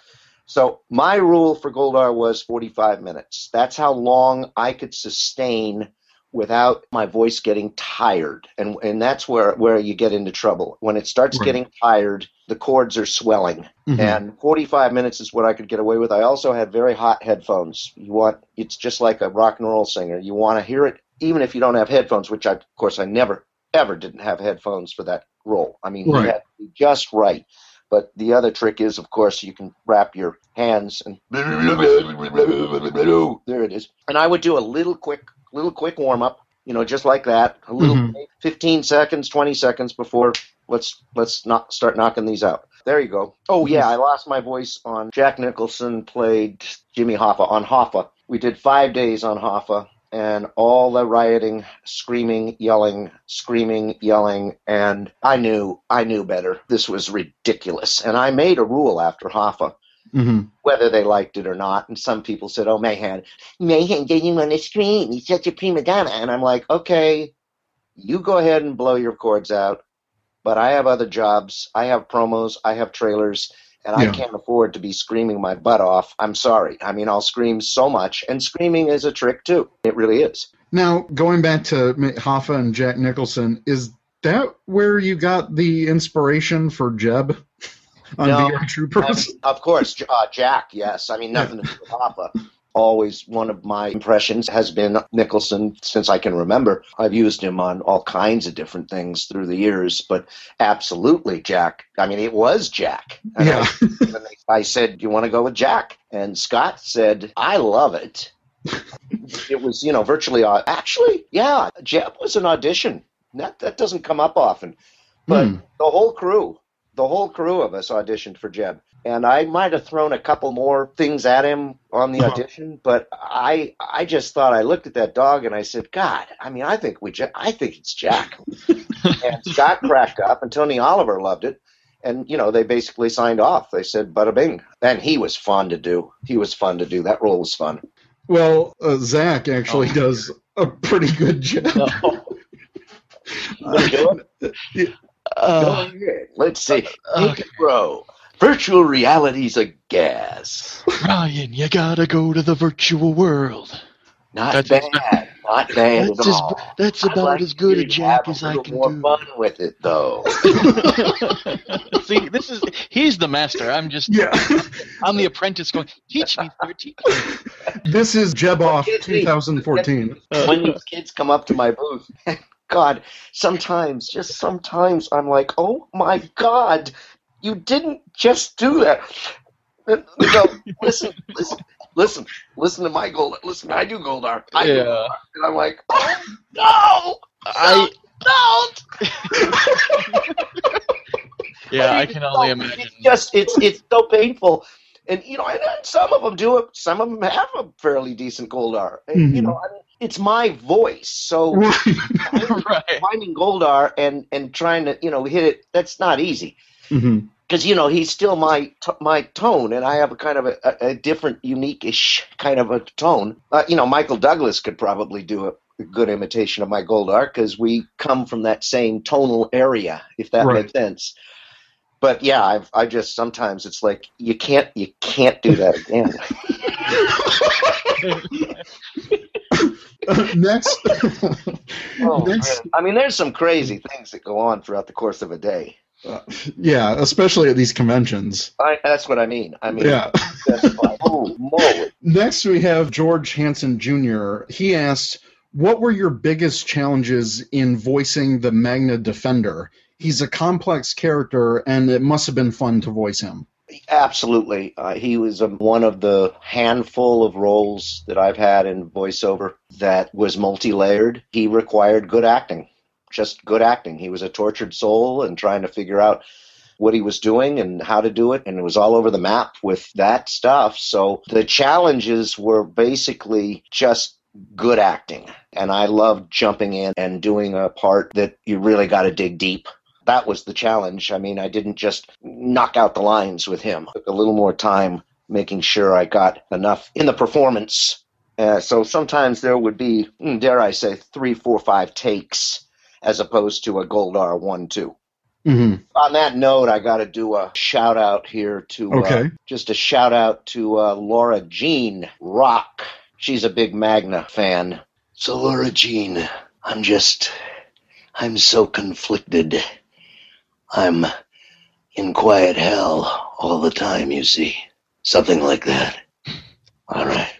[SPEAKER 6] So my rule for Goldar was 45 minutes. That's how long I could sustain without my voice getting tired. And and that's where where you get into trouble. When it starts
[SPEAKER 4] Right.
[SPEAKER 6] getting tired, the cords are swelling.
[SPEAKER 4] Mhm.
[SPEAKER 6] And 45 minutes is what I could get away with. I also had very hot headphones. You want it's just like a rock and roll singer. You want to hear it even if you don't have headphones, which I of course I never ever didn't have headphones for that role. I mean,
[SPEAKER 4] Right.
[SPEAKER 6] you had to be just right. But the other trick is, of course, you can wrap your hands and there it is. And I would do a little quick, little quick warm up, you know, just like that. A little,
[SPEAKER 4] Mhm.
[SPEAKER 6] 15 seconds, 20 seconds before let's let's not start knocking these out. There you go. Oh yeah, I lost my voice on Jack Nicholson played Jimmy Hoffa on Hoffa. We did five days on Hoffa. And all the rioting, screaming, yelling, screaming, yelling, and I knew, I knew better. This was ridiculous. And I made a rule after Hoffa
[SPEAKER 4] Mhm.
[SPEAKER 6] whether they liked it or not. And some people said, "Oh, Mahan, Mahan didn't want to scream. He's such a prima donna." And I'm like, "Okay, you go ahead and blow your cords out, but I have other jobs. I have promos. I have trailers." And I can't afford to be screaming my butt off. I'm sorry. I mean, I'll scream so much, and screaming is a trick too. It really is.
[SPEAKER 4] Now, going back to Hoffa and Jack Nicholson, is that where you got the inspiration for Jeb on
[SPEAKER 6] No.
[SPEAKER 4] Troopers?
[SPEAKER 6] of course, uh, Jack. Yes, I mean nothing to do with Papa. Always one of my impressions has been Nicholson since I can remember. I've used him on all kinds of different things through the years, but absolutely Jack. I mean, it was Jack. And
[SPEAKER 4] Yeah.
[SPEAKER 6] I, I said, "Do you want to go with Jack?" And Scott said, "I love it." it was, you know, virtually. Uh, actually, yeah, Jeb was an audition. That that doesn't come up often, but
[SPEAKER 4] Hmm.
[SPEAKER 6] the whole crew, the whole crew of us auditioned for Jeb. And I might have thrown a couple more things at him on the
[SPEAKER 4] Uh-huh.
[SPEAKER 6] audition, but I I just thought I looked at that dog and I said, God, I mean, I think we, I think it's Jack. and Scott cracked up, and Tony Oliver loved it. And you know, they basically signed off. They said, "Bada bing," and he was fun to do. He was fun to do. That role was fun.
[SPEAKER 4] Well, uh, Zach actually
[SPEAKER 5] Oh.
[SPEAKER 4] does a pretty good job.
[SPEAKER 5] Uh,
[SPEAKER 6] Go uh, ahead. Let's see. Uh, Take
[SPEAKER 5] okay.
[SPEAKER 6] a row. Virtual reality's a gas.
[SPEAKER 5] Ryan, you gotta go to the virtual world.
[SPEAKER 6] Not
[SPEAKER 5] That's-
[SPEAKER 6] bad. Not bad
[SPEAKER 5] That's
[SPEAKER 6] at
[SPEAKER 5] as,
[SPEAKER 6] all.
[SPEAKER 5] that's
[SPEAKER 6] I'd
[SPEAKER 5] about
[SPEAKER 6] like
[SPEAKER 5] as good a
[SPEAKER 6] to
[SPEAKER 5] Jack as I
[SPEAKER 6] little
[SPEAKER 5] can
[SPEAKER 6] more
[SPEAKER 5] do.
[SPEAKER 6] fun with it, though.
[SPEAKER 5] See, this is he's the master. I'm just
[SPEAKER 4] Yeah.
[SPEAKER 5] I'm the apprentice going, teach me, sir, teach me.
[SPEAKER 4] this is Jeb off 2014.
[SPEAKER 6] when these kids come up to my booth, God, sometimes, just sometimes, I'm like, oh my God, you didn't just do that. And they go, listen, listen, listen, listen to my gold. Listen, I do Goldar. I do
[SPEAKER 5] Yeah.
[SPEAKER 6] Goldar. And I'm like, oh no,
[SPEAKER 5] I
[SPEAKER 6] don't.
[SPEAKER 5] yeah, I
[SPEAKER 6] mean,
[SPEAKER 5] can only
[SPEAKER 6] no,
[SPEAKER 5] imagine.
[SPEAKER 6] It's just it's it's so painful, and you know, and, and some of them do it. Some of them have a fairly decent Goldar. And, You
[SPEAKER 4] Mhm.
[SPEAKER 6] know, I mean, it's my voice, so
[SPEAKER 5] right.
[SPEAKER 6] finding Goldar and and trying to you know hit it. That's not easy
[SPEAKER 4] Mhm.
[SPEAKER 6] because you know he's still my t- my tone, and I have a kind of a, a, a different, unique-ish kind of a tone. Uh, you know, Michael Douglas could probably do a, a good imitation of my Goldar because we come from that same tonal area, if that
[SPEAKER 4] Right.
[SPEAKER 6] makes sense. But yeah, I've I just sometimes it's like you can't you can't do that again.
[SPEAKER 4] next,
[SPEAKER 6] Oh,
[SPEAKER 4] next,
[SPEAKER 6] man. I mean, there's some crazy things that go on throughout the course of a day.
[SPEAKER 4] uh, yeah, especially at these conventions.
[SPEAKER 6] I, that's what I mean. I mean,
[SPEAKER 4] Yeah.
[SPEAKER 6] oh.
[SPEAKER 4] Next, we have George Hansen Jr. He asked, "What were your biggest challenges in voicing the Magna Defender? He's a complex character, and it must have been fun to voice him."
[SPEAKER 6] Absolutely. Uh, he was um, one of the handful of roles that I've had in voiceover that was multi layered. He required good acting, just good acting. He was a tortured soul and trying to figure out what he was doing and how to do it. And it was all over the map with that stuff. So the challenges were basically just good acting. And I loved jumping in and doing a part that you really got to dig deep that was the challenge. I mean, I didn't just knock out the lines with him. It took a little more time making sure I got enough in the performance Uh, so sometimes there would be, mm, dare I say, three, four, five takes as opposed to a Goldar one, two.
[SPEAKER 4] hmm
[SPEAKER 6] On that note, I got to do a shout out here to uh, just a shout out to uh, Laura Jean Rock. She's a big Magna fan.
[SPEAKER 2] So, Laura Jean, I'm just. I'm so conflicted. I'm in quiet hell all the time, you see. Something like that. All right.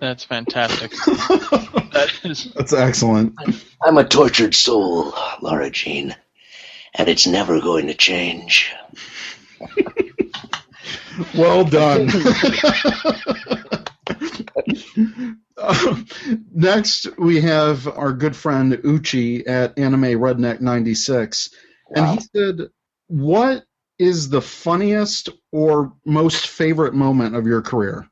[SPEAKER 5] That's fantastic. that is
[SPEAKER 4] That's excellent.
[SPEAKER 2] I'm a tortured soul, Laura Jean, and it's never going to change.
[SPEAKER 4] Well done. Uh, next, we have our good friend Uchi at Anime Redneck 96. And he said, What is the funniest or most favorite moment of your career?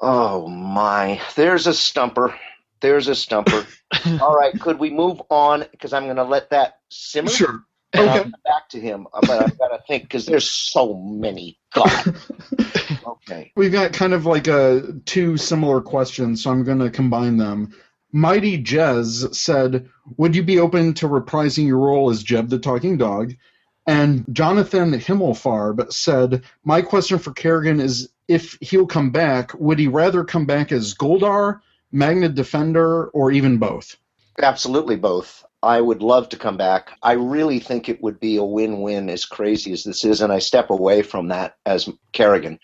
[SPEAKER 6] Oh my, there's a stumper. There's a stumper. All right, could we move on? Because I'm going to let that simmer.
[SPEAKER 4] Sure. Okay.
[SPEAKER 6] come back to him, uh, but I've got to think because there's so many. God. Okay.
[SPEAKER 4] We've got kind of like a two similar questions, so I'm going to combine them. Mighty Jez said, "Would you be open to reprising your role as Jeb the Talking Dog?" And Jonathan Himmelfarb said, "My question for Kerrigan is, if he'll come back, would he rather come back as Goldar, Magna Defender, or even both?"
[SPEAKER 6] Absolutely both. I would love to come back. I really think it would be a win-win as crazy as this is, and I step away from that as Kerrigan,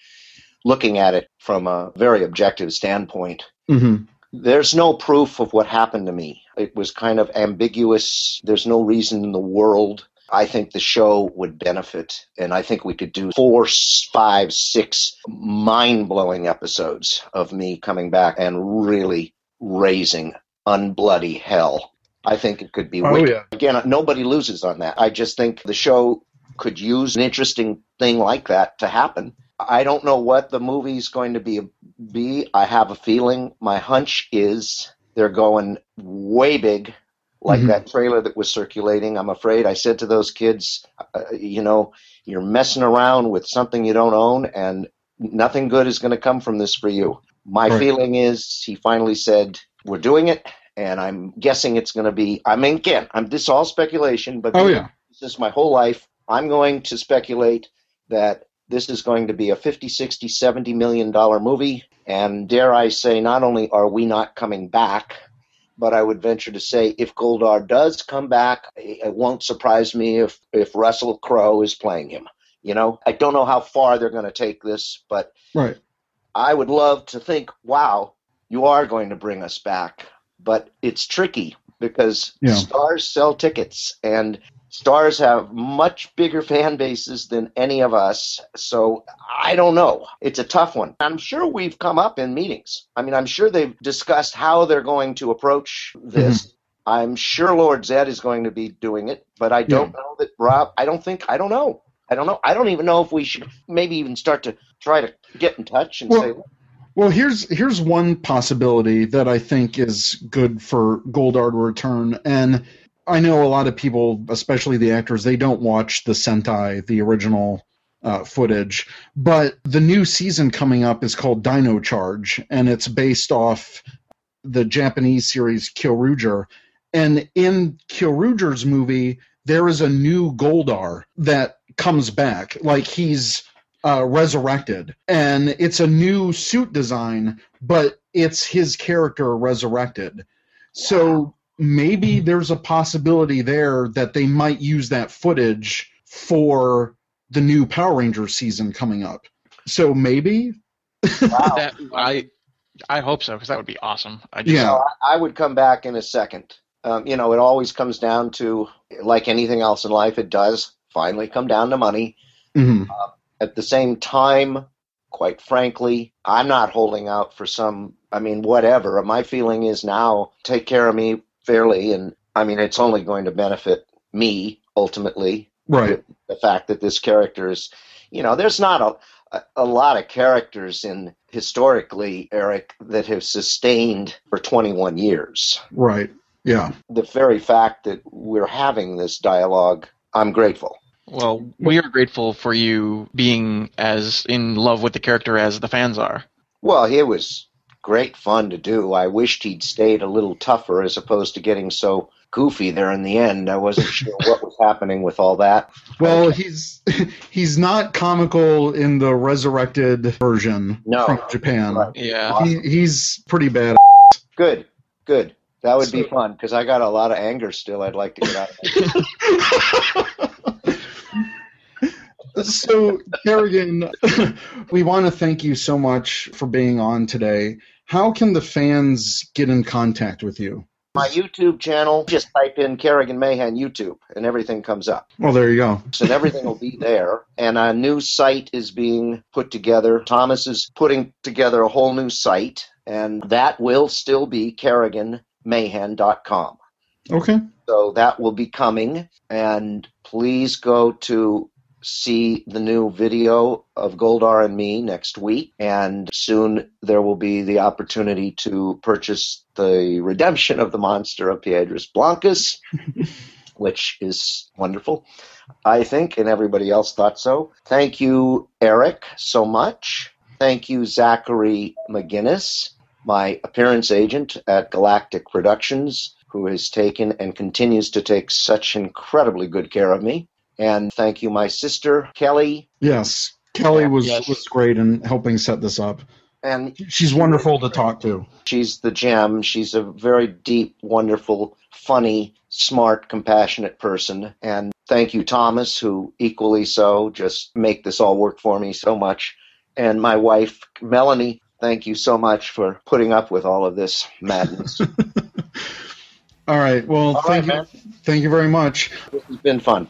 [SPEAKER 6] looking at it from a very objective standpoint.
[SPEAKER 4] Mm-hmm.
[SPEAKER 6] There's no proof of what happened to me. It was kind of ambiguous. There's no reason in the world. I think the show would benefit, and I think we could do four, five, six mind blowing episodes of me coming back and really raising unbloody hell. I think it could be
[SPEAKER 4] Oh
[SPEAKER 6] wicked.
[SPEAKER 4] yeah.
[SPEAKER 6] Again, nobody loses on that. I just think the show could use an interesting thing like that to happen. I don't know what the movie's going to be. Be I have a feeling. My hunch is they're going way big, like
[SPEAKER 4] Mhm.
[SPEAKER 6] that trailer that was circulating. I'm afraid I said to those kids, uh, you know, you're messing around with something you don't own, and nothing good is going to come from this for you. My
[SPEAKER 4] Right.
[SPEAKER 6] feeling is he finally said, "We're doing it," and I'm guessing it's going to be. I mean, again, I'm this all speculation, but
[SPEAKER 4] Oh yeah.
[SPEAKER 6] this is my whole life. I'm going to speculate that this is going to be a 50, 60, 70 million dollar movie. And dare I say, not only are we not coming back, but I would venture to say if Goldar does come back, it won't surprise me if, if Russell Crowe is playing him. You know, I don't know how far they're going to take this, but
[SPEAKER 4] Right.
[SPEAKER 6] I would love to think, wow, you are going to bring us back. But it's tricky because
[SPEAKER 4] Yeah.
[SPEAKER 6] stars sell tickets and stars have much bigger fan bases than any of us. So I don't know. It's a tough one. I'm sure we've come up in meetings. I mean, I'm sure they've discussed how they're going to approach this. Mm-hmm. I'm sure Lord Zed is going to be doing it, but I don't know that Rob, I don't think, I don't know. I don't know. I don't even know if we should maybe even start to try to get in touch and
[SPEAKER 4] Well,
[SPEAKER 6] say,
[SPEAKER 4] Well, here's here's one possibility that I think is good for Goldar to return, and I know a lot of people, especially the actors, they don't watch the Sentai, the original uh, footage, but the new season coming up is called Dino Charge, and it's based off the Japanese series Kyoryuger, and in Kyoryuger's movie, there is a new Goldar that comes back, like he's uh, resurrected, and it's a new suit design, but it's his character resurrected. So maybe there's a possibility there that they might use that footage for the new Power Rangers season coming up. So maybe,
[SPEAKER 6] wow.
[SPEAKER 5] that I I hope so because that would be awesome. I just,
[SPEAKER 4] Yeah.
[SPEAKER 6] So I I would come back in a second. Um, you know, it always comes down to, like anything else in life, it does finally come down to money.
[SPEAKER 4] Mhm.
[SPEAKER 6] At the same time, quite frankly, I'm not holding out for some, I mean, whatever. My feeling is now take care of me fairly. And I mean, it's only going to benefit me ultimately.
[SPEAKER 4] right?
[SPEAKER 6] The fact that this character is, you know, there's not a, a, a lot of characters in historically, Eric, that have sustained for 21 years.
[SPEAKER 4] Right. Yeah.
[SPEAKER 6] The very fact that we're having this dialogue, I'm grateful.
[SPEAKER 5] well, we are grateful for you being as in love with the character as the fans are.
[SPEAKER 6] Well, it was great fun to do. I wished he'd stayed a little tougher as opposed to getting so goofy there in the end. I wasn't sure what was happening with all that.
[SPEAKER 4] Well, he's he's not comical in the resurrected version
[SPEAKER 6] No.
[SPEAKER 4] from Japan.
[SPEAKER 6] Right.
[SPEAKER 5] Yeah.
[SPEAKER 4] He, he's pretty bad.
[SPEAKER 6] Good, good. That would be fun because I got a lot of anger still. I'd like to get out. Of it.
[SPEAKER 4] so, Kerrigan, we want to thank you so much for being on today. How can the fans get in contact with you?
[SPEAKER 6] My YouTube channel, just type in Kerrigan Mahan YouTube, and everything comes up.
[SPEAKER 4] Well, there you go.
[SPEAKER 6] and everything will be there. And a new site is being put together. Thomas is putting together a whole new site, and that will still be kerriganmahan.com.
[SPEAKER 4] Okay.
[SPEAKER 6] So that will be coming. And please go to see the new video of Goldar and me next week. And soon there will be the opportunity to purchase the redemption of the monster of Piedras Blancas, which is wonderful. I think, and everybody else thought so. Thank you, Eric, so much. Thank you, Zachary McGinnis, my appearance agent at Galactic Productions, who has taken and continues to take such incredibly good care of me. And thank you, my sister, Kelly.
[SPEAKER 4] Yes. Kelly was,
[SPEAKER 5] Yes.
[SPEAKER 4] was great in helping set this up.
[SPEAKER 6] And
[SPEAKER 4] She's wonderful to talk to.
[SPEAKER 6] she's the gem. She's a very deep, wonderful, funny, smart, compassionate person. And thank you, Thomas, who equally so just make this all work for me so much. And my wife, Melanie, thank you so much for putting up with all of this madness.
[SPEAKER 4] All right. Well,
[SPEAKER 6] All
[SPEAKER 4] thank
[SPEAKER 6] right,
[SPEAKER 4] you. Thank you very much.
[SPEAKER 6] this has been fun.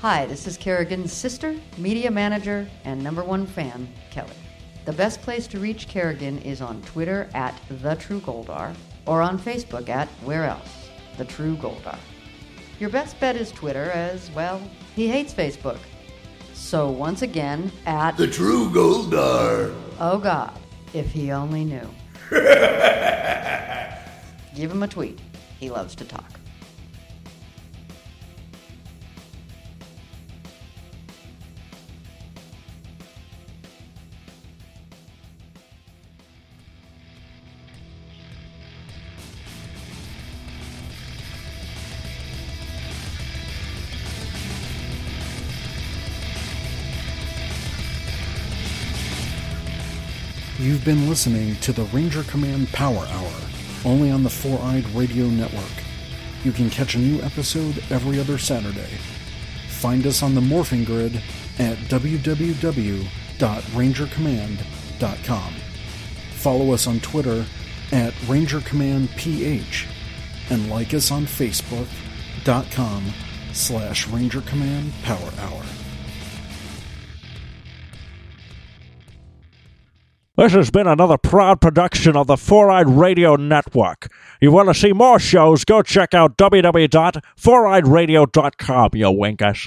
[SPEAKER 7] Hi, this is Kerrigan's sister, media manager, and number one fan, Kelly. The best place to reach Kerrigan is on Twitter at The True Goldar or on Facebook at Where Else? The True Goldar. Your best bet is Twitter, as, well, he hates Facebook. So once again, at
[SPEAKER 2] The true Goldar.
[SPEAKER 7] Oh God, if he only knew. Give him a tweet. He loves to talk.
[SPEAKER 8] Been listening to the Ranger Command Power Hour, only on the Four Eyed Radio Network. You can catch a new episode every other Saturday. Find us on the Morphing Grid at www.rangercommand.com. Follow us on Twitter at RangerCommandPH and like us on Facebook.com slash Ranger Command Power Hour.
[SPEAKER 1] This has been another proud production of the Four Eyed Radio Network. You want to see more shows? Go check out www.foureyedradio.com, you winkers.